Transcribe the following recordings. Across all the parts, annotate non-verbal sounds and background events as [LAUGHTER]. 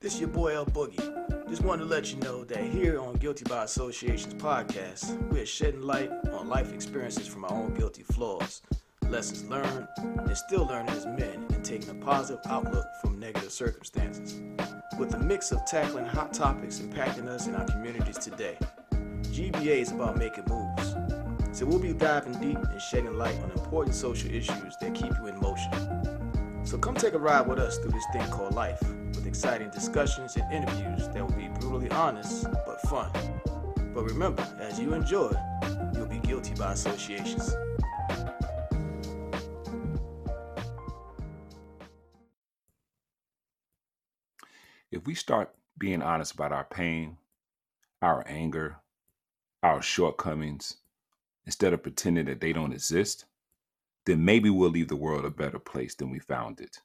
This is your boy El Boogie. Just wanted to let you know that here on Guilty by Association's podcast, we are shedding light on life experiences from our own guilty flaws, lessons learned, and still learning as men, and taking a positive outlook from negative circumstances. With a mix of tackling hot topics impacting us in our communities today, GBA is about making moves. So we'll be diving deep and shedding light on important social issues that keep you in motion. So come take a ride with us through this thing called life exciting discussions and interviews that will be brutally honest but fun. But remember, as you enjoy, you'll be guilty by associations. If we start being honest about our pain, our anger, our shortcomings, instead of pretending that they don't exist, then maybe we'll leave the world a better place than we found it.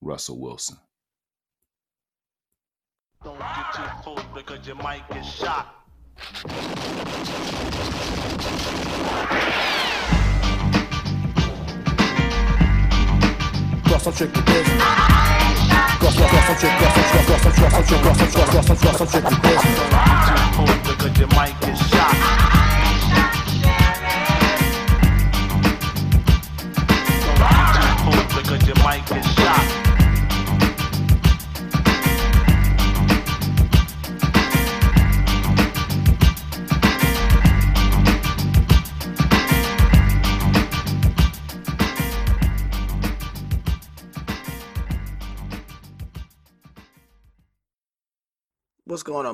Russell Wilson. Don't get too close because you might get shot. Cross trick with this. Cross, cross, cross some trick, cross, cross, cross, cross, cross cross, cross, cross, cross, cross some trick with this. Don't get too full because you might get shot.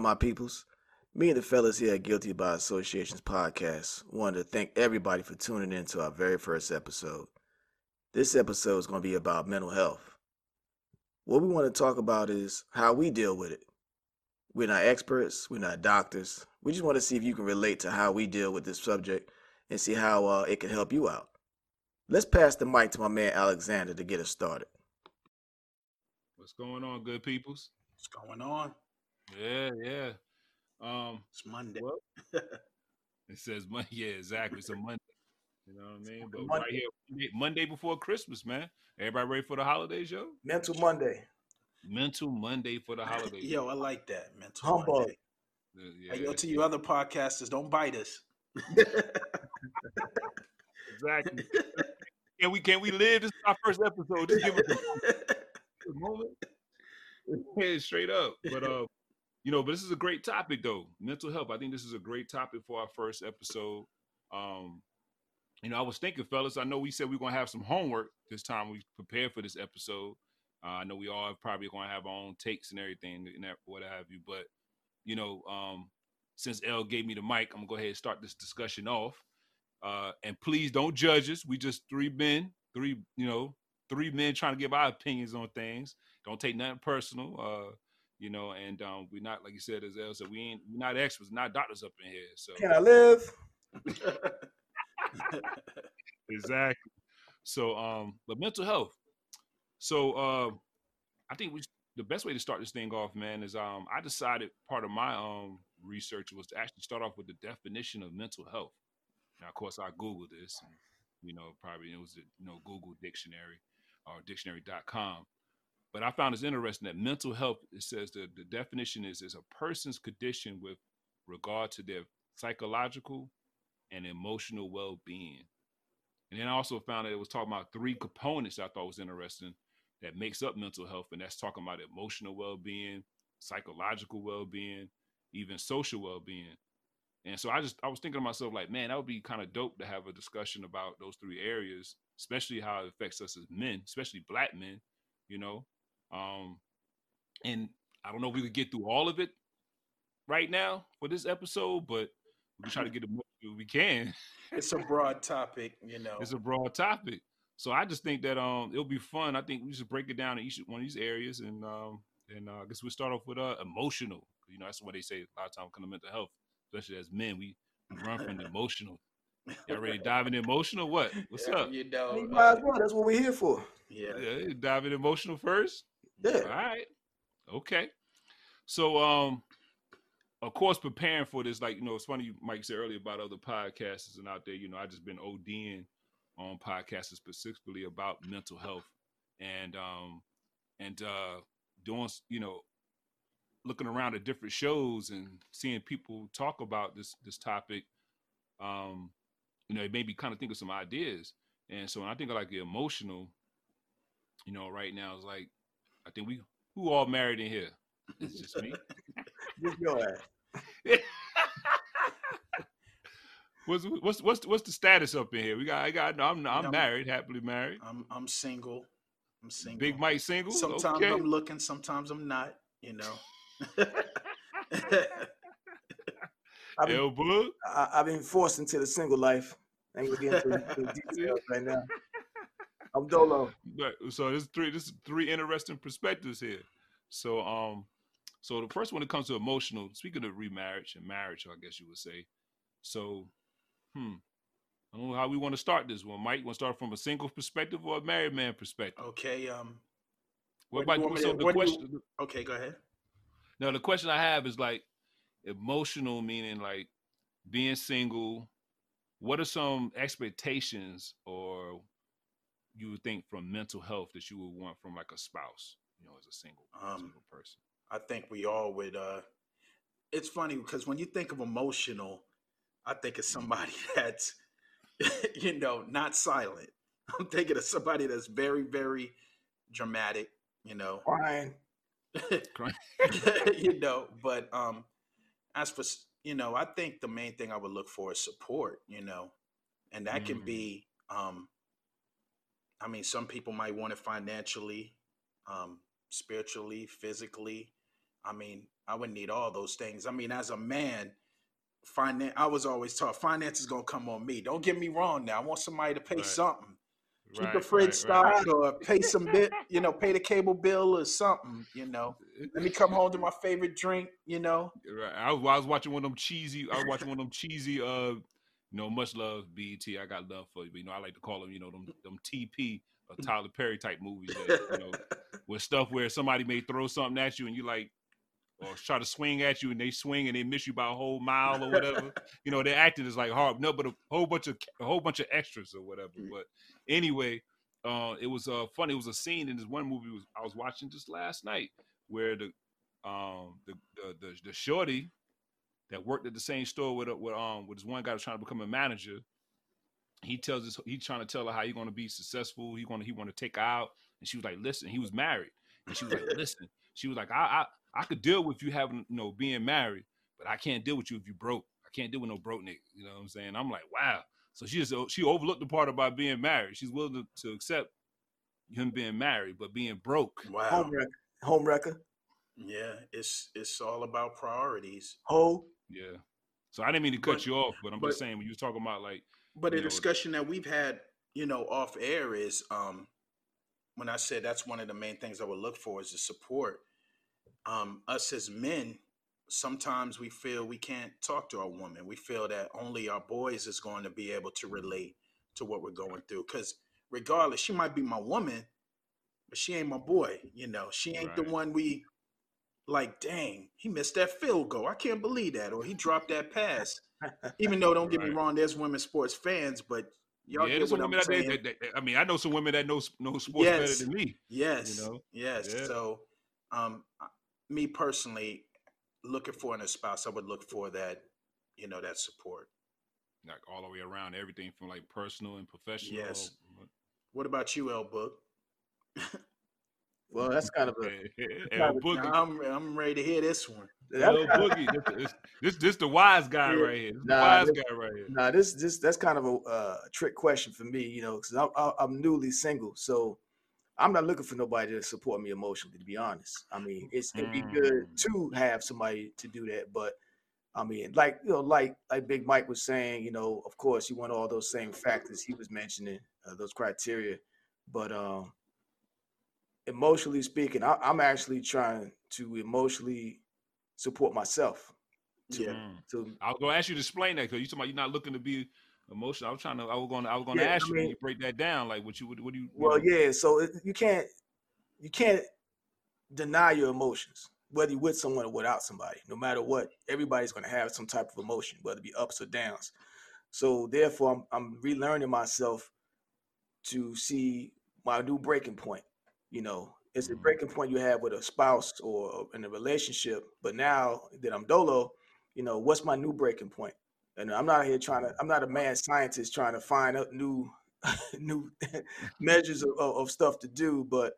My peoples? Me and the fellas here at Guilty by Associations podcast wanted to thank everybody for tuning in to our very first episode. This episode is going to be about mental health. What we want to talk about is how we deal with it. We're not experts, we're not doctors. We just want to see if you can relate to how we deal with this subject and see how uh, it can help you out. Let's pass the mic to my man Alexander to get us started. What's going on, good peoples? What's going on? Yeah, yeah. Um, It's Monday. well, [LAUGHS] it says Monday. Yeah, exactly. It's a Monday. You know what I mean? But Monday. right here, Monday, Monday before Christmas, man. Everybody ready for the holidays, yo? Mental Monday. Mental Monday for the holidays. [LAUGHS] Yo, I like that. Mental Humbug. Monday. yeah, Hey, yo, to you other podcasters, don't bite us. [LAUGHS] exactly. Can we can we live? This is our first episode. Just give us a moment. Yeah, straight up. But uh, you know, but this is a great topic though. Mental health. I think this is a great topic for our first episode. Um, you know, I was thinking, fellas, I know we said we are gonna have some homework this time we prepared for this episode. Uh, I know we all probably gonna have our own takes and everything and that, what have you, but you know, um, since L gave me the mic, I'm gonna go ahead and start this discussion off. Uh, and please don't judge us. We just three men, three, you know, three men trying to give our opinions on things. Don't take nothing personal. Uh, you know, and um, we're not, like you said, as L said, we ain't we're not experts, not doctors up in here. So Can I live? [LAUGHS] exactly. So um, but mental health. So uh, I think we the best way to start this thing off, man, is um I decided part of my um research was to actually start off with the definition of mental health. Now, of course, I googled this, and you know, probably it was a you know Google Dictionary or dictionary.com. But I found it's interesting that mental health, it says that the definition is is a person's condition with regard to their psychological and emotional well-being. And then I also found that it was talking about three components I thought was interesting that makes up mental health, and that's talking about emotional well-being, psychological well-being, even social well-being. And so I just I was thinking to myself, like, man, that would be kind of dope to have a discussion about those three areas, especially how it affects us as men, especially black men, you know. Um, and I don't know if we could get through all of it right now for this episode, but we try to get as much as we can. [LAUGHS] It's a broad topic, you know. It's a broad topic. So I just think that um it'll be fun. I think we should break it down in each one of these areas and um and uh, I guess we'll start off with uh emotional. You know, that's what they say a lot of times come to mental health, especially as men, we, we run from the emotional. Y'all ready diving emotional? What? What's Yeah, up? You know, uh, well. That's what we're here for. yeah. Yeah, dive in emotional first. Yeah. All right. Okay. So um of course preparing for this, like you know, it's funny you Mike said earlier about other podcasters and out there, you know, I just been ODing on podcasts specifically about mental health and um and uh doing, you know, looking around at different shows and seeing people talk about this this topic, um, you know, it made me kind of think of some ideas. And so when I think of like the emotional, you know, right now it's like I think we who all married in here? It's just me. [LAUGHS] Just your ass. [LAUGHS] what's what's what's what's the status up in here? We got I got I'm I'm I'm- married, happily married. I'm I'm single. I'm single. Big Mike single. Sometimes okay. I'm looking, sometimes I'm not. You know. [LAUGHS] I've been. I, I've been forced into the single life. I ain't gonna get into the details right now. I'm dolo. So there's three this three interesting perspectives here. So um so the first one it comes to emotional, speaking of remarriage and marriage, I guess you would say. So hmm. I don't know how we want to start this one. Mike, want to start from a single perspective or a married man perspective? okay. Um. What what about you so the what do you- question? Okay. Go ahead. Now the question I have is like emotional, meaning like being single. What are some expectations or you would think from mental health that you would want from like a spouse, you know, as a single, Um, single person? I think we all would. uh It's funny because when you think of emotional, I think of somebody [LAUGHS] that's, you know, not silent. I'm thinking of somebody that's very, very dramatic. You know, [LAUGHS] Crying. you know. But um, as for s- you know, I think the main thing I would look for is support. You know, and that can Mm. be. um I mean, some people might want it financially, um, spiritually, physically. I mean, I would need all those things. I mean, as a man, finance. I was always taught finance is gonna come on me. Don't get me wrong. Now, I want somebody to pay Right. something. Keep the fridge right, right. stocked or pay some bit. You know, pay the cable bill or something. You know, let me come home to my favorite drink. You know, Right. I was, I was watching one of them cheesy. I was watching one of them cheesy. Uh, you know, much love BET. I got love for you. But, you know, I like to call them. You know, them them TP or Tyler Perry type movies. That, you know, [LAUGHS] with stuff where somebody may throw something at you and you like, or try to swing at you and they swing and they miss you by a whole mile or whatever. [LAUGHS] you know, their acting is like hard. No, but a whole bunch of a whole bunch of extras or whatever. But anyway, uh, it was uh funny. It was a scene in this one movie was I was watching just last night where the um the the the, the shorty that worked at the same store with with um with this one guy who's trying to become a manager. He tells us he's trying to tell her how you're going to be successful. He going to he want to take her out, and she was like, "Listen." He was married, and she was like, [LAUGHS] "Listen." She was like, "I I I could deal with you having you know being married, but I can't deal with you if you broke. I can't deal with no broke nigga." You know what I'm saying? I'm like, wow. So she just she overlooked the part about being married. She's willing to, to accept him being married, but being broke. wow. Home wrecker. Home wrecker. Yeah, it's it's all about priorities. Ho. Yeah. So I didn't mean to cut But- you off, but I'm but- just saying when you was talking about like But a know, discussion that we've had, you know, off air is um when I said that's one of the main things I would look for is the support. Um, us as men, sometimes we feel we can't talk to our woman. We feel that only our boys is going to be able to relate to what we're going through. Because regardless, she might be my woman, but she ain't my boy. You know, she ain't the one we like. Dang, he missed that field goal. I can't believe that, or he dropped that pass. [LAUGHS] Even though, don't get me wrong, there's women sports fans, but y'all yeah, get what I'm that, saying. that, that- I mean, I know some women that know know sports Yes. better than me. Yes. you know? Yes. Yeah. So, um, me personally, looking for in a spouse, I would look for that, you know, that support. Like all the way around, everything from like personal and professional. Yes. What about you, L Book? [LAUGHS] Well, that's kind of a. L Boogie. I'm I'm ready to hear this one. that's L Boogie. This, this, this, the wise guy Yeah. right here. This the Nah, wise this- guy right here. Nah, this this that's kind of a uh, trick question for me, you know, because I'm I- I'm newly single, so I'm not looking for nobody to support me emotionally. To be honest, I mean, it's it'd be good Mm. to have somebody to do that, but I mean, like you know, like like Big Mike was saying, you know, of course, you want all those same factors he was mentioning, uh, those criteria, but um, emotionally speaking, I, I'm actually trying to emotionally support myself. To, Yeah. To I was gonna ask you to explain that because you talking about you're not looking to be emotional. I was trying to. I was gonna. I was gonna Yeah, ask you. mean- when you break that down. Like what you would. What do you? you Well, know, yeah. So it- you can't you can't deny your emotions, whether you're with someone or without somebody. No matter what, everybody's going to have some type of emotion, whether it be ups or downs. So therefore, I'm, I'm relearning myself to see my new breaking point. You know, it's a Mhm. breaking point you have with a spouse or in a relationship. But now that I'm dolo, you know, what's my new breaking point? And I'm not here trying to. I'm not a mad scientist trying to find out new, [LAUGHS] new [LAUGHS] measures of, of, stuff to do. But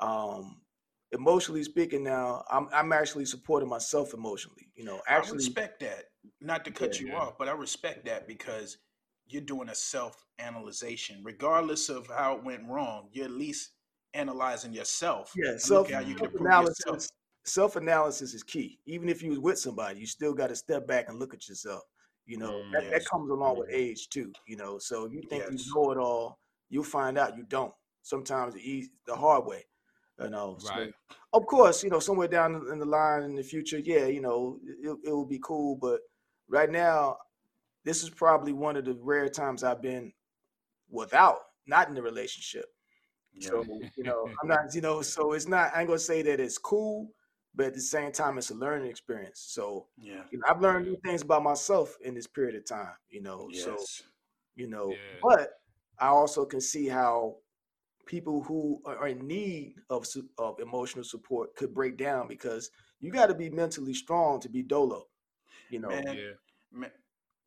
um, emotionally speaking, now I'm I'm actually supporting myself emotionally. You know, I respect that. Not to cut you Yeah. off, but I respect that because you're doing a self analyzation. Regardless of how it went wrong, you're at least analyzing yourself. yeah, self, how you can improve analysis, yourself. Self analysis is key. Even if you was with somebody, you still got to step back and look at yourself. You know, Mm, that, that comes along with Mhm. age too. You know, so if you think Yes. you know it all, you'll find out you don't. Sometimes the easy, the hard way. You know, so Right. of course, you know, somewhere down in the line in the future, yeah, you know, it, it will be cool. But right now, this is probably one of the rare times I've been without, not in the relationship. Yeah. So, you know, I'm not, you know, so it's not, I'm gonna say that it's cool, but at the same time, it's a learning experience. So, yeah. you know, I've learned new things about myself in this period of time, you know. So, you know, Yeah. but I also can see how people who are in need of of emotional support could break down because you got to be mentally strong to be dolo. You know, Man, Yeah. man,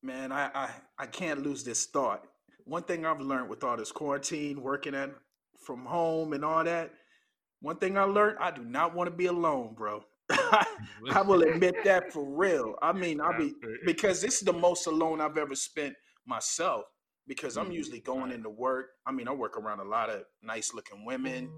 man I, I I can't lose this thought. One thing I've learned with all this quarantine, working at from home and all that, one thing I learned, I do not want to be alone, bro. [LAUGHS] I will admit that for real. I mean, I'll be because this is the most alone I've ever spent myself because I'm Mhm. usually going into work. I mean, I work around a lot of nice looking women.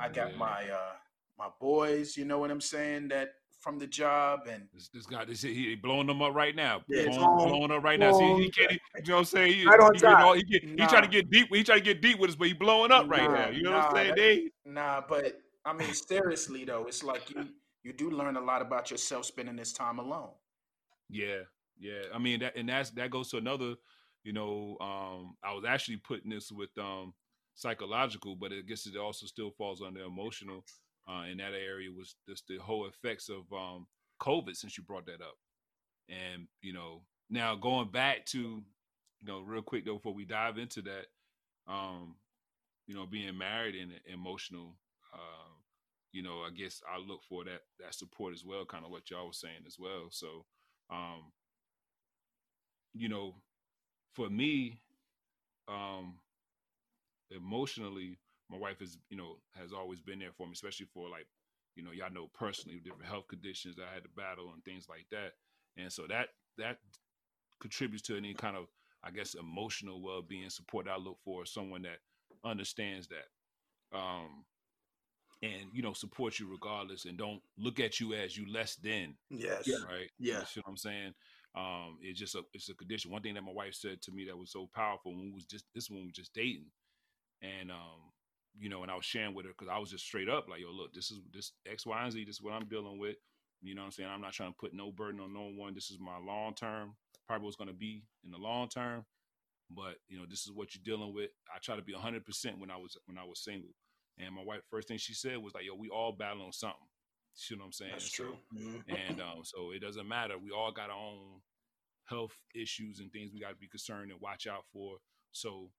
I got my uh my boys, you know what I'm saying, that from the job and This, this guy, this he blowing them up right now. Yeah, blowing, phone- blowing up right now. See, he can't. You know what I'm saying? He, Right on he, all- he, get, he trying to get deep. He trying to get deep with us, but he blowing up right Nah, now. You know what I'm saying? that- Nah, but I mean, seriously though, it's like you you do learn a lot about yourself spending this time alone. Yeah, yeah. I mean that, and that's that goes to another. You know, um, I was actually putting this with um psychological, but I guess it also still falls under emotional. Uh, in that area was just the whole effects of um COVID. Since you brought that up, and you know, now going back to, you know, real quick though, before we dive into that, um, you know, being married and emotional. Uh, you know, I guess I look for that that support as well, kind of what y'all was saying as well. So, um, you know, for me, um, emotionally, my wife is, you know, has always been there for me, especially for like, you know, y'all know personally different health conditions that I had to battle and things like that. And so that that contributes to any kind of, I guess, emotional well being support I look for someone that understands that. Um and you know, support you regardless and don't look at you as you less than Yes. right? Yeah. You see what I'm saying? Um, it's just a it's a condition. One thing that my wife said to me that was so powerful when we was just this one was just dating, and um, you know, and I was sharing with her because I was just straight up like, yo, look, this is this X, Y, and Z. This is what I'm dealing with. You know what I'm saying? I'm not trying to put no burden on no one. This is my long term. Probably what's going to be in the long term, but you know, this is what you're dealing with. I try to be 100 percent when I was when I was single. And my wife, first thing she said was like, "Yo, we all battling something." You know what I'm saying? That's So- true. Mhm. and um, so it doesn't matter. We all got our own health issues and things we got to be concerned and watch out for. So,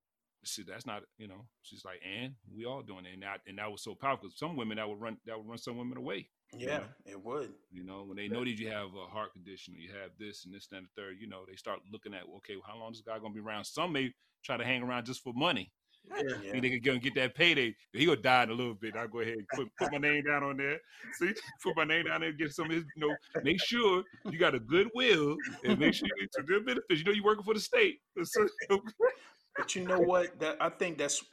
see, that's not you know. She's like, and we all doing it, and that and that was so powerful. 'cause some women that would run that would run some women away. Yeah, it would. You know, when they know that you have a heart condition or you have this and this and the third, you know, they start looking at okay, well, how long is this guy gonna be around? Some may try to hang around just for money. Yeah. Yeah. Think they could go and get that payday. He gonna die in a little bit. I'll go ahead and put, put my name down on there. See, [LAUGHS] put my name down there and get some of his, you know, make sure you got a good will and make sure it's a good benefits. You know, you're working for the state. [LAUGHS] So, But you know what? That I think that's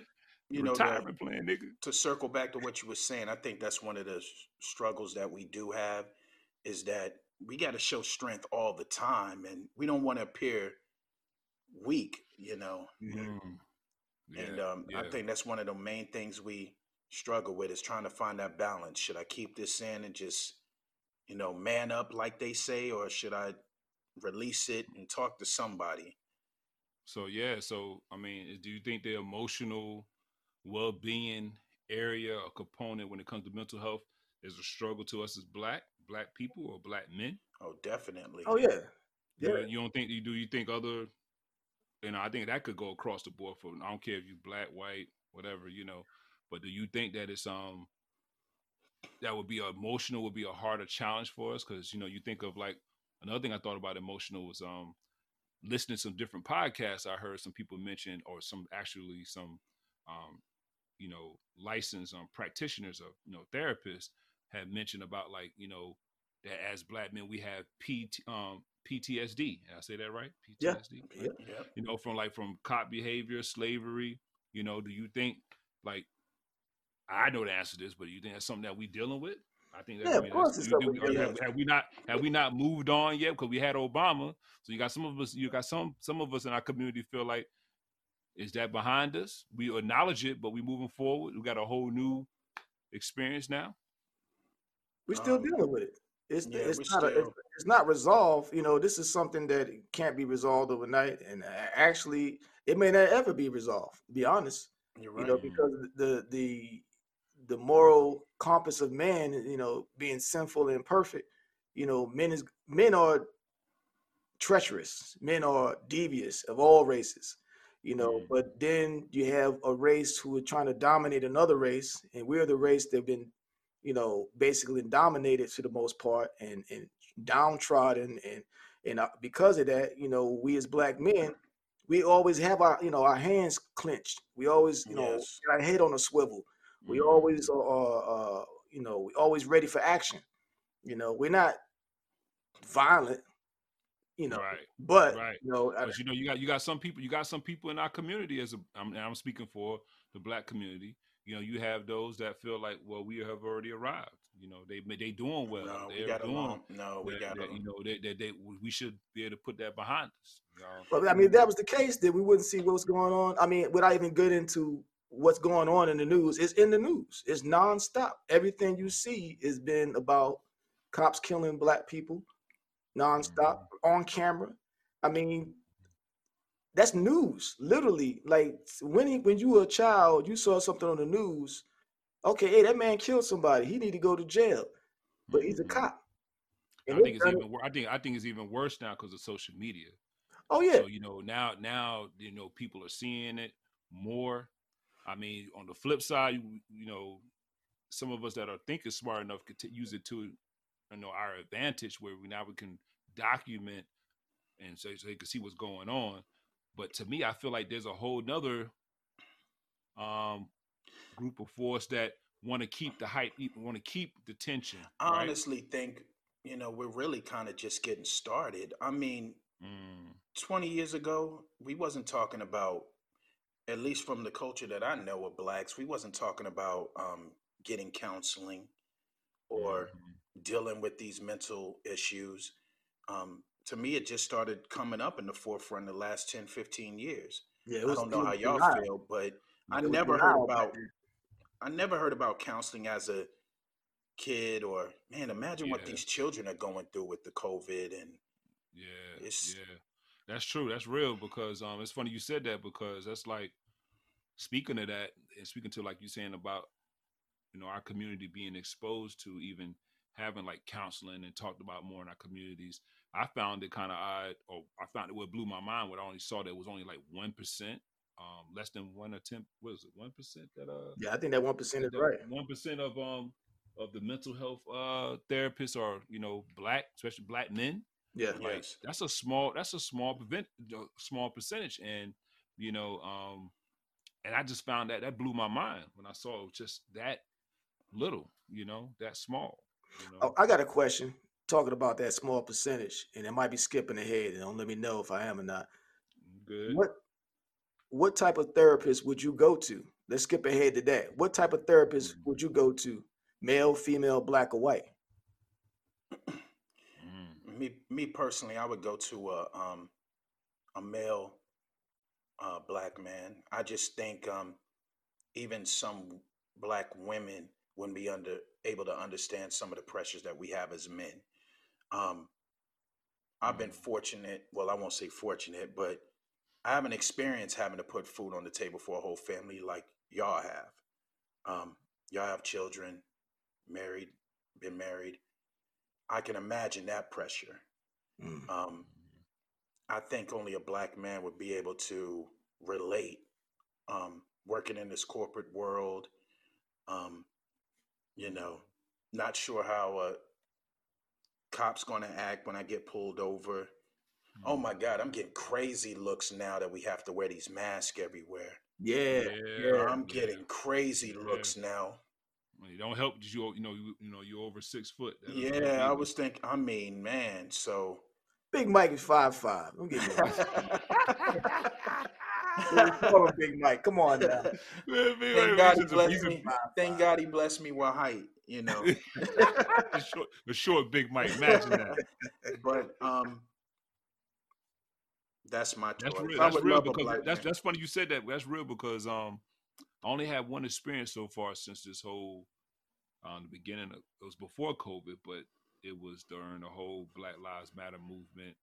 you know retirement plan, nigga. to circle back to what you were saying, I think that's one of the struggles that we do have is that we got to show strength all the time, and we don't want to appear weak, you know. Mm. and Yeah, um, I think that's one of the main things we struggle with is trying to find that balance. Should I keep this in and just, you know, man up like they say, or should I release it and talk to somebody? So yeah, so I mean, do you think the emotional well-being area or component when it comes to mental health is a struggle to us as black black people or black men? Oh, definitely. Oh yeah, yeah. you don't think you do you think other you know, I think that could go across the board for I don't care if you black, white, whatever, you know. But do you think that it's um that would be emotional would be a harder challenge for us because you know you think of like another thing I thought about emotional was um listening to some different podcasts. I heard some people mention or some actually some um you know licensed um, practitioners or you know therapists have mentioned about like you know that as black men we have PT, um, PTSD. Did I say that right? Yeah. PTSD. Yeah. Yep. You know, from like from cop behavior, slavery. You know, do you think like I know the answer to this, but you think that's something that we dealing with? I think that Yeah, I of course that's- it's do- do- we have, have we not have we not moved on yet? Because we had Obama, so you got some of us. You got some some of us in our community feel like is that behind us? We acknowledge it, but we moving forward. We got a whole new experience now. We're still Um, dealing with it. It's yeah, it's we're not a, it's, it's not resolved. You know, this is something that can't be resolved overnight, and uh, actually, it may not ever be resolved. To be honest, You're you know, because the the the moral compass of man, you know, being sinful and imperfect, you know, men is men are treacherous, men are devious of all races, you know. Mm. But then you have a race who are trying to dominate another race, and we're the race that've been, you know, basically dominated for the most part and and downtrodden, and and uh, because of that, you know, we as black men we always have our you know our hands clenched we always you know Yes. our head on a swivel we Mm. always are uh, you know we always ready for action you know we're not violent you know right. but right. you know I- But you know, you got you got some people. You got some people in our community. As a, I'm, I'm speaking for the black community. You know, you have those that feel like, well, we have already arrived. You know, they they doing well. no, we They're got doing. long. No, we that- got that, you know, they, they, they, we should be able to put that behind us. You know? But I mean, if that was the case, then we wouldn't see what's going on. I mean, without even getting into what's going on in the news, is in the news. It's nonstop. Everything you see has been about cops killing black people, nonstop on camera. I mean, that's news. Literally, like when he, when you were a child, you saw something on the news. Okay, hey, that man killed somebody. He need to go to jail, but he's a Mhm. cop. And I think it's even. I think I think it's even worse now because of social media. Oh yeah, So you know now now you know people are seeing it more. I mean, on the flip side, you, you know, some of us that are thinking smart enough could t- use it to, you know, our advantage, where we now we can document and so, so they can see what's going on. But to me, I feel like there's a whole nother um group of force that want to keep the hype, want to keep the tension. I right? honestly think you know we're really kind of just getting started. I mean, Mm, 20 years ago, we wasn't talking about, at least from the culture that I know of blacks, we wasn't talking about um, getting counseling or mhm. dealing with these mental issues. Um, to me, it just started coming up in the forefront the last 10, 15 years. yeah. It I don't know how y'all feel, but I It was never heard about then. I never heard about counseling as a kid or man, imagine what these children are going through with the COVID and Yeah, It's- yeah, that's true. That's real because um, it's funny you said that because that's like speaking of that and speaking to like you saying about you know our community being exposed to even having like counseling and talked about more in our communities. I found it kind of odd, or I found it what blew my mind when I only saw that was only like one percent, um, less than one attempt. What is it? One percent that uh Yeah, I think that one percent is right. One percent of um of the mental health uh therapists are you know black, especially black men Yeah, like Yes. that's a small that's a small prevent small percentage and you know um and i just found that that blew my mind when i saw just that little you know that small you know Oh, I got a question talking about that small percentage, and it might be skipping ahead. And don't let me know if I am or not. good What what type of therapist would you go to? Let's skip ahead to that. What type of therapist Mm. would you go to? Male, female, black, or white? Me me personally, I would go to a um a male uh black man. I just think um even some black women wouldn't be under able to understand some of the pressures that we have as men. Um I've been Mm. fortunate, well I won't say fortunate, but I haven't experienced having to put food on the table for a whole family like y'all have. Um y'all have children, married, been married. I can imagine that pressure. Mm. Um, I think only a black man would be able to relate. Um, working in this corporate world, um, you know, not sure how a cop's going to act when I get pulled over. Oh Mm. my God, I'm getting crazy looks now that we have to wear these masks everywhere. Yeah, Yeah, I'm yeah. getting crazy Yeah. looks now. Well, It don't help that you you know you you know you're over six foot. That Yeah, I either. was thinking. I mean, man. So Big Mike is five five. Don't get me wrong. [LAUGHS] Call him Big Mike. Come on now. [LAUGHS] Man, man, thank man, God he blessed he's a- me. Thank God he blessed me with height. You know, [LAUGHS] a short, a short big Mike. Imagine that. but um, that's my choice. That's real. That's real because that's man. that's funny you said that. That's real because um, I only had one experience so far since this whole um the beginning. Of, it was before COVID, but it was during the whole Black Lives Matter movement,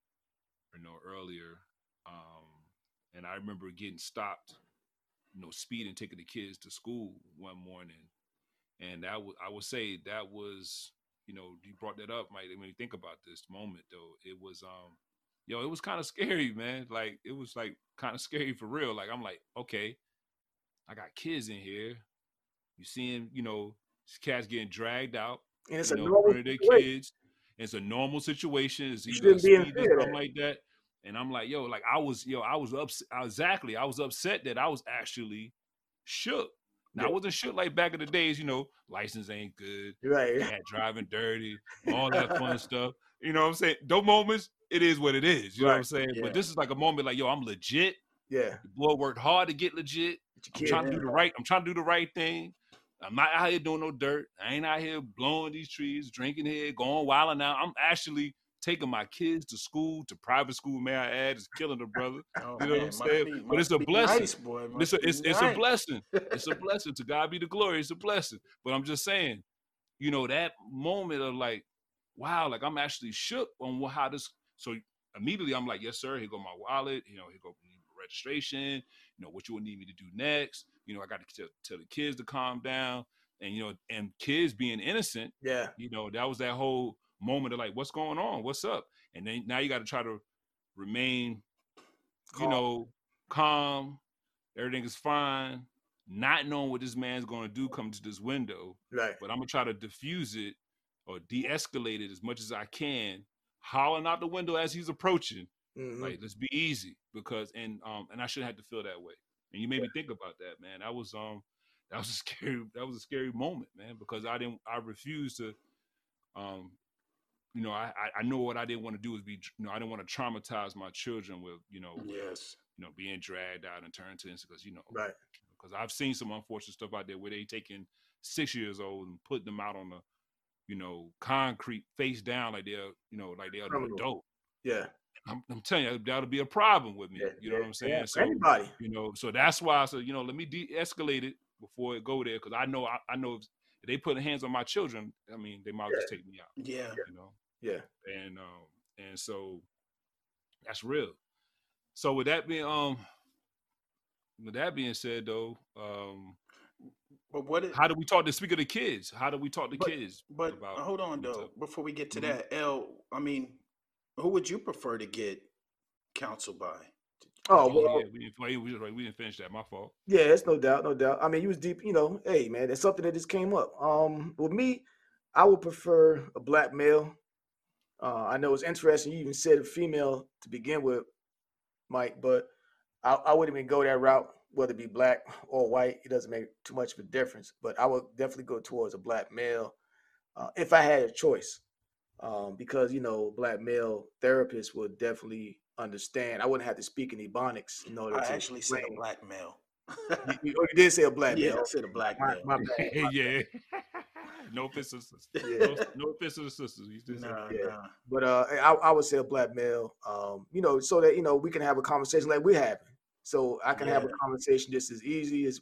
you know, earlier. Um, and I remember getting stopped, you know, speeding, taking the kids to school one morning, and that was I would say that was you know you brought that up, Mike. When you think about this moment, though, it was um yo, it was kind of scary, man. Like it was like kind of scary for real. Like I'm like, okay, I got kids in here. You seeing, you know, cats getting dragged out, And it's you a know, normal their situation. kids. It's a normal situation. It's You either shouldn't be in speed or something like that. And I'm like, yo, like I was, yo, I was upset. Exactly, I was upset that I was actually shook. Now I Yeah. wasn't shook like back in the days, you know, license ain't good, Right. [LAUGHS] driving dirty, all that fun stuff. You know what I'm saying? Those moments, it is what it is. You know what I'm saying? yeah. But this is like a moment like, yo, I'm legit. Yeah. The boy worked hard to get legit. I'm trying to do the right. I'm trying to do the right thing. I'm not out here doing no dirt. I ain't out here blowing these trees, drinking here, going wild now. I'm actually taking my kids to school, to private school. May I add, is killing the brother. [LAUGHS] Oh, You know what I'm saying? But it's a blessing. Nice, boy. It's a, it's, it's a blessing. [LAUGHS] It's a blessing. To God be the glory. It's a blessing. But I'm just saying, you know, that moment of like, wow, like I'm actually shook on how this. So immediately I'm like, yes, sir. Here go my wallet. You know, here go registration. You know, what you would need me to do next. You know, I got to tell, tell the kids to calm down. And you know, and kids being innocent, Yeah. you know, that was that whole moment of like, what's going on? What's up? And then now you got to try to remain, you know, calm. Everything is fine. Not knowing what this man's going to do comes to this window, Right. but I'm gonna try to diffuse it or de-escalate it as much as I can, hollering out the window as he's approaching. Mhm. Like, let's be easy because and um and I shouldn't have to feel that way. And you made me think about that, man. That was um that was a [LAUGHS] scary that was a scary moment, man, because I didn't I refused to um you know, I I- know what I didn't want to do is be you know I didn't want to traumatize my children with you know Yes. you know being dragged out and turned to because you know Right. because I've seen some unfortunate stuff out there where they taking six years old and putting them out on the you know concrete face down like they're you know like they're an adult. Yeah. I'm, I'm telling you that'll be a problem with me. Yeah, you know yeah, what I'm saying? yeah, So anybody. you know, so that's why I said, you know, let me de-escalate it before it go there, because I know, I, I know if they put hands on my children, I mean, they might just take me out, Yeah. you know, Yeah. and um, and so that's real. So with that being um, with that being said, though, um, But what? It, how do we talk to speak of the kids? How do we talk to But- kids? but hold on though. Before we get to Mhm. that, L. I mean, who would you prefer to get counsel by? Oh well. yeah, we didn't, we, didn't- we didn't finish that. My fault. Yeah, it's no doubt, no doubt. I mean, you was deep, you know. Hey, man, it's something that just came up. Um, with me, I would prefer a black male. Uh, I know it's interesting. You even said a female to begin with, Mike, but I, I wouldn't even go that route. Whether it be black or white, it doesn't make too much of a difference. But I would definitely go towards a black male uh, if I had a choice, um, because you know, black male therapists would definitely understand. I wouldn't have to speak in ebonics in order I to actually said a black male. You, you- oh, you did say a black yeah, male. I said a black My, male. my bad. my [LAUGHS] yeah. [LAUGHS] no offense to sisters. Yeah. No, no offense to the sisters. You just said- Nah, Yeah. nah. But uh, I, I would say a black male, um, you know, so that you know we can have a conversation like we're having. So I can have a conversation just as easy as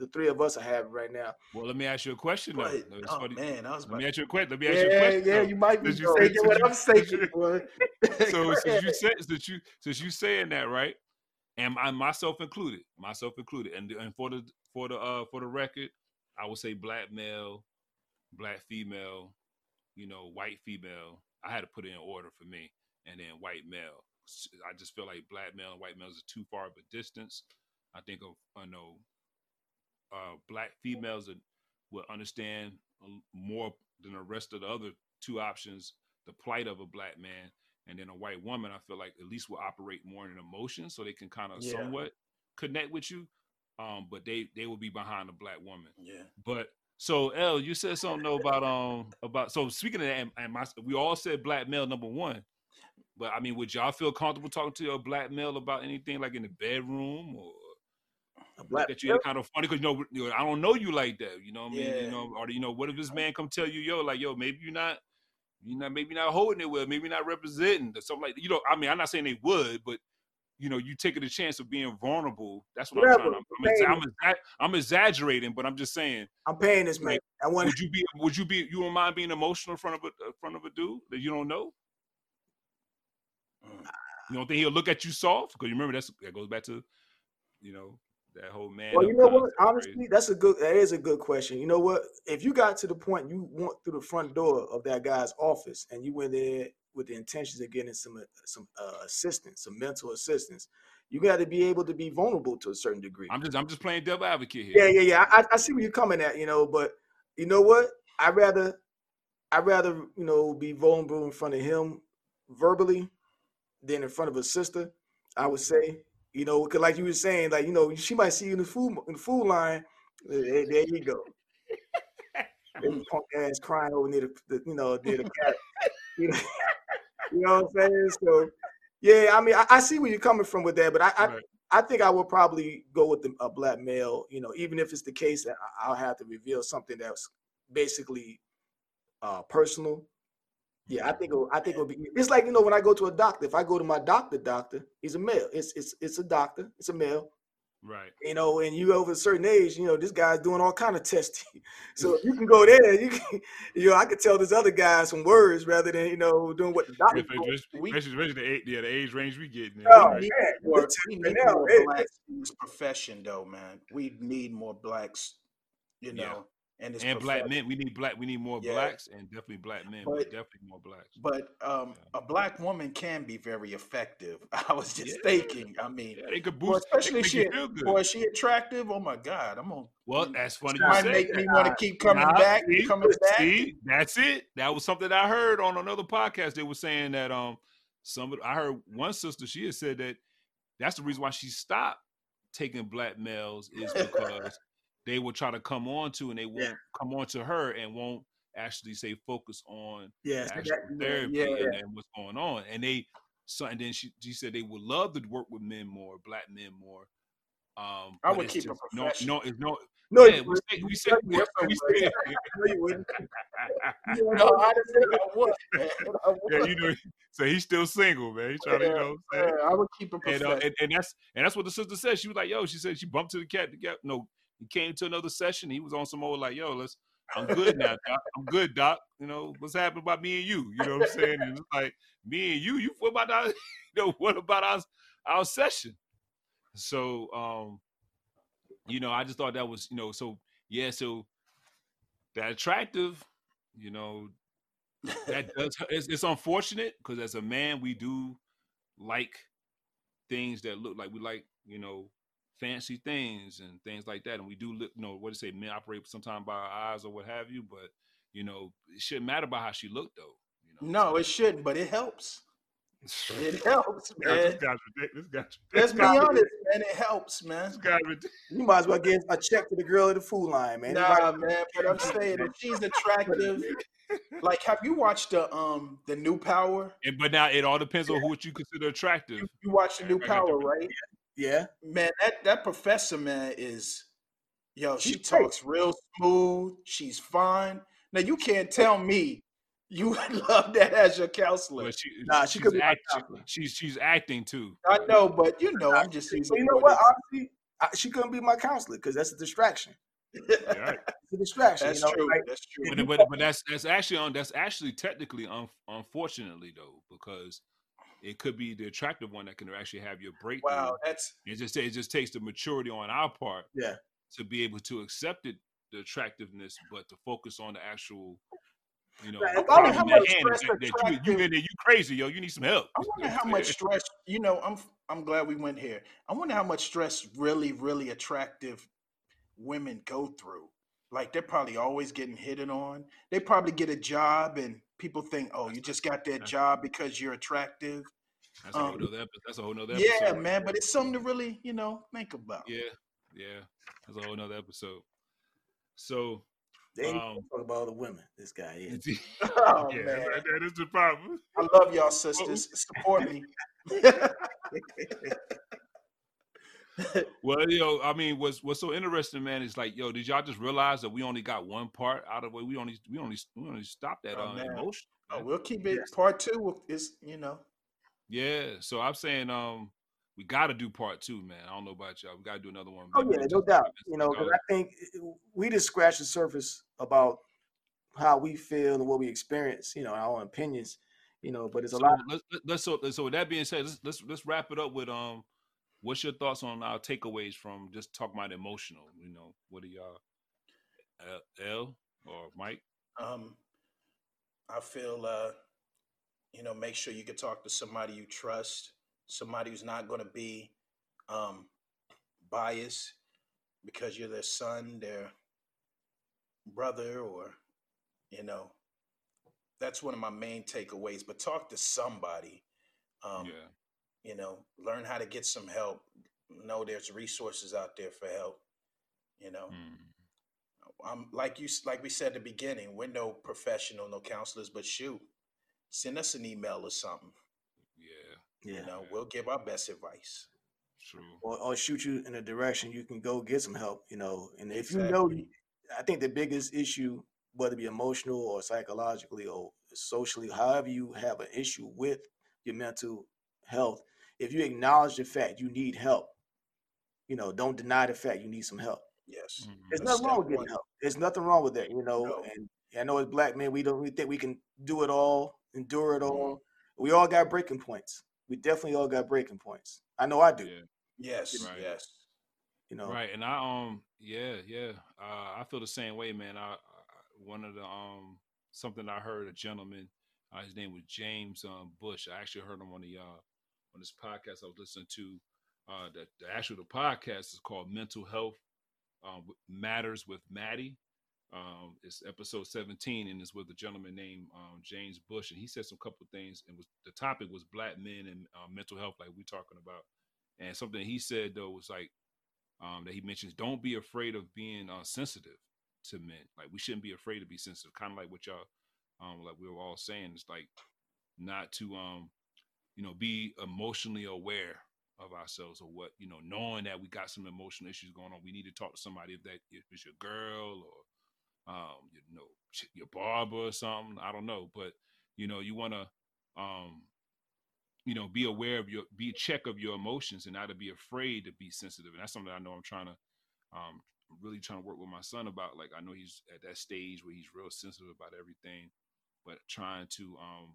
the three of us are having right now. Well, let me ask you a question though. But, it's oh man, I was Let me ask you a question. Let me ask you a Yeah, question. yeah, though. you might be you thinking what I'm saying. since you- [LAUGHS] boy. So since you said since you since you saying that right, and I myself included, myself included, and and for the for the uh for the record, I would say black male, black female, you know, white female. I had to put it in order for me, and then white male. I just feel like black male and white males are too far of a distance. I think of I know uh black females that will understand more than the rest of the other two options, the plight of a black man and then a white woman, I feel like at least will operate more in emotion, so they can kind of Yeah. somewhat connect with you. Um, but they they will be behind a black woman. Yeah. But so L, you said something though about um about so speaking of that, and, and my, we all said black male number one. But I mean, would y'all feel comfortable talking to a black male about anything like in the bedroom or A black that you kind of funny because you know, you know, I don't know you like that. You know what I mean? Yeah. You know, or you know, what if this man come tell you, yo, like, yo, maybe you're not, you know, maybe not holding it well, maybe not representing or something like that. You know, I mean, I'm not saying they would, but you know, you taking the chance of being vulnerable. That's what Yeah, I'm trying. I'm, I'm, exa- I'm, exaggerating, but I'm just saying. I'm paying this man. I want Would you be? Would you be? You don't mind being emotional in front of a in front of a dude that you don't know? Mm. You don't think he'll look at you soft? Because you remember that's that goes back to, you know, that whole man. Well, you know what? Honestly, that's a good. That is a good question. You know what? If you got to the point you went through the front door of that guy's office and you went there with the intentions of getting some uh, some uh, assistance, some mental assistance, you got to be able to be vulnerable to a certain degree. I'm just I'm just playing devil advocate here. Yeah, yeah, yeah. I, I see where you're coming at, you know, but you know what? I rather I rather, you know, be vulnerable in front of him verbally than in front of a sister, I would say. You know, because like you were saying, like, you know, she might see you in the food in the food line. There, there you go. Punk ass crying over near the, the you know, near the cat. You know, [LAUGHS] you know what I'm saying? So yeah, I mean, I, I see where you're coming from with that, but I, I Right. I think I would probably go with the, a black male, you know, even if it's the case that I- I'll have to reveal something that's basically uh, personal. Yeah, I think it, will- I think it'll be. It's like you know when I go to a doctor. If I go to my doctor, doctor, he's a male. It's it's it's a doctor. It's a male. Right. You know, and you over a certain age, you know, this guy's doing all kind of testing. [LAUGHS] So if you can go there, you can, you know, I could tell this other guy some words rather than you know doing what the doctor. If it just- we- Especially, especially the age, yeah, the age range we get now. Oh, right? yeah, More- we'll tell we need now, more hey, blacks in this profession, though, man. We need more blacks, you Yeah. know, and this and black men. We need black. We need more Yeah. blacks and definitely black men, but, But- definitely more blacks. But um, a black woman can be very effective. [LAUGHS] I was just Yeah. thinking. I mean, Yeah, they could boost. they especially could she, make you feel good. boy, is she attractive? Oh my God, I'm gonna. well, that's funny She you might say make me want to keep coming Nah, back, see, coming [LAUGHS] back. See, that's it. That was something I heard on another podcast. They were saying that um, some I heard one sister she had said that that's the reason why she stopped taking black males is [LAUGHS] because they will try to come on to and they won't come on to her and won't actually say focus on Yeah, that- therapy yeah, and, and what's going on. And they so and then she she said they would love to work with men more, black men more. Um, I would keep it just no, professional. no, it's no. No, yeah, we say, we said we, you we [LAUGHS] No, you wouldn't. [LAUGHS] No, I said I would. yeah, you know. So he's still single, man. He's trying to, you know, yeah, I would keep it and, uh, and and that's and that's what the sister said. She was like, "Yo," she said she bumped to the cat. The cat, no, he came to another session. He was on some old like, "Yo, let's." I'm good now, Doc. I'm good, Doc. You know what's happening about me and you? You know what I'm saying? And it's like me and you. You what about our? [LAUGHS] You know what about our our session? So, um, you know, I just thought that was, you know, so yeah, so that attractive, you know, that does it's, it's unfortunate because as a man we do like things that look like we like you know fancy things and things like that and we do look you know what to say men operate sometimes by our eyes or what have you but you know it shouldn't matter about how she looked though you know no, it shouldn't, but it helps. It helps, [LAUGHS] this man. guy's ridiculous. This guy's Let's be this guy's- honest, man. It helps, man. This guy's ridiculous. You might as well give a check to the girl at the food line, man. Nah, man. But I'm saying if she's [LAUGHS] attractive, [LAUGHS] like, have you watched the um the new Power? And, but now it all depends on who what you consider attractive. You, you watched the new Power, right? Yeah. Man, that that professor man is, yo, she She's great. talks real smooth. She's fine. Now you can't tell me you would [LAUGHS] love that as your counselor. But she, Nah, she she's could be my act- counselor. she's she's acting too. I know, but you know, I'm just So using. you know what? Honestly, I, she couldn't be my counselor because that's a distraction. Yeah, right. [LAUGHS] It's a distraction. That's you know? true. Like, That's true. but, but, but that's that's actually on that's actually technically un, unfortunately though because it could be the attractive one that can actually have your breakthrough. Wow, that's It just it just takes the maturity on our part Yeah. to be able to accept it, the attractiveness, but to focus on the actual, you know, Right, the I wonder problem how at much hand is that, that you, you in there, you crazy, yo. You need some help. I wonder how much [LAUGHS] stress. You know, I'm I'm glad we went here. I wonder how much stress really, really attractive women go through. Like they're probably always getting hit on. They probably get a job and people think, oh, you just got that job because you're attractive. That's a whole Um, nother episode. That's a whole nother Yeah, episode. right man, there. but it's something to really, you know, think about. yeah, yeah. That's a whole nother episode. So They Um, talk about all the women. This guy is. [LAUGHS] [LAUGHS] Oh yeah, man, that- that is the problem. I love y'all [LAUGHS] sisters. Support me. [LAUGHS] Well, yo, I mean, what's what's so interesting, man, is like, yo, did y'all just realize that we only got one part out of it? We only we only we only stopped at Oh, uh, emotion. Oh, we'll keep it part two. Is you know, Yeah, so I'm saying, um, we got to do part two, man. I don't know about y'all. We got to do another one. Oh maybe yeah, no doubt. You know, because. I think we just scratched the surface about how we feel and what we experience. You know, our opinions. You know, but it's a lot. let's let's so so with that being said, let's let's let's wrap it up with um, what's your thoughts on our takeaways from just talking about emotional? You know, what do y'all, uh, L or Mike? um, I feel uh, you know, make sure you can talk to somebody you trust, somebody who's not going to be um, biased because you're their son, their brother, or you know, that's one of my main takeaways. But talk to somebody. Um, yeah, you know, learn how to get some help. Know there's resources out there for help. You know, Mm. I'm like you, like we said at the beginning. We're no professional, no counselors, but shoot, send us an email or something. yeah, Yeah. You know, we'll give our best advice. true. or, or shoot you in a direction you can go get some help, you know. And if you know, I think the biggest issue, whether it be emotional or psychologically or socially, however you have an issue with your mental health, if you acknowledge the fact you need help, you know, don't deny the fact you need some help. Yes. Mhm. There's That's nothing wrong with getting one. help. There's nothing wrong with that, you know. No. And I know as black men, we don't we think we can do it all, endure it Mhm. all. We all got breaking points. We definitely all got breaking points. I know I do. Yeah. Yes. Right. Yes. You know, Right, and I um yeah yeah uh, I feel the same way, man. I, I one of the um something I heard a gentleman, uh, his name was James um, Bush. I actually heard him on the uh on this podcast I was listening to. Uh, the, the actual the podcast is called Mental Health um, Matters with Maddie. Um, it's episode 17, and it's with a gentleman named um, James Bush, and he said some couple things. And was the topic was black men and uh, mental health, like we're talking about. And something he said though was like um, that he mentions don't be afraid of being uh, sensitive to men. Like we shouldn't be afraid to be sensitive. Kind of like what y'all, um, like we were all saying. It's like not to, um, you know, be emotionally aware of ourselves or what you know, knowing that we got some emotional issues going on. We need to talk to somebody if that if it's your girl or um, you know, your barber or something. I don't know, but you know, you want to um you know, be aware of your, be check of your emotions and not to be afraid to be sensitive. And that's something I know I'm trying to, um, really trying to work with my son about. Like, I know he's at that stage where he's real sensitive about everything, but trying to, um,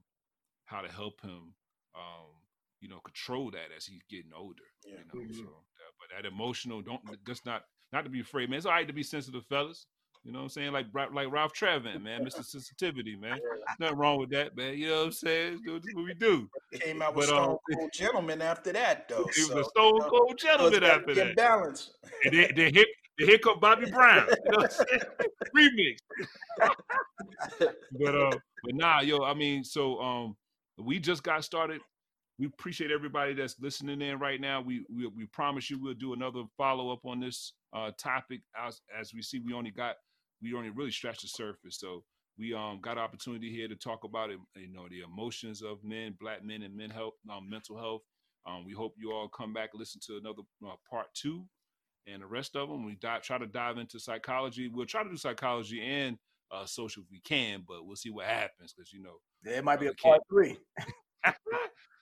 how to help him, um, you know, control that as he's getting older. Yeah. You know, Mhm. so, uh, but that emotional, don't just not, not to be afraid, man. It's all right to be sensitive, fellas. You know what I'm saying? Like like Ralph Tresvant, man, Mr. [LAUGHS] Sensitivity, man. Nothing wrong with that, man. You know what I'm saying? Do what we do. Came out with But, um, Stone [LAUGHS] Cold Gentleman after that, though. He was so, a stone you know, cold gentleman gotta after be a that. balance. And then, then here, then here come Bobby Brown. You know what I'm saying? [LAUGHS] Remix. but uh, but nah, yo, I mean, so um, we just got started. We appreciate everybody that's listening in right now. We we, we promise you we'll do another follow up on this uh topic as as we see we only got we only really scratched the surface. So we um got opportunity here to talk about it, you know, the emotions of men, black men, and men health, um, mental health. Um, we hope you all come back listen to another uh, part two, and the rest of them we try to dive into psychology. We'll try to do psychology and uh, social if we can, but we'll see what happens because you know there might be a Brother part three. [LAUGHS]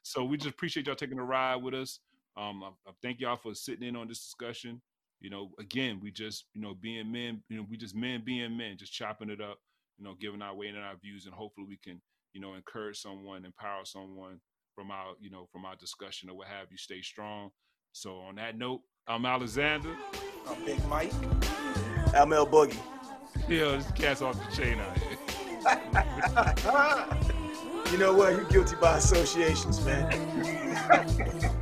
so we just appreciate y'all taking a ride with us. Um, I, I thank y'all for sitting in on this discussion. You know, again, we just, you know, being men, you know, we just men being men, just chopping it up, you know, giving our way and our views, and hopefully we can, you know, encourage someone, empower someone from our, you know, from our discussion or what have you. Stay strong. So on that note, I'm Alexander. I'm Big Mike. Ml Boogie. [LAUGHS] Yo, this cat's off the chain out here. [LAUGHS] You know what? You're guilty by associations, man. [LAUGHS]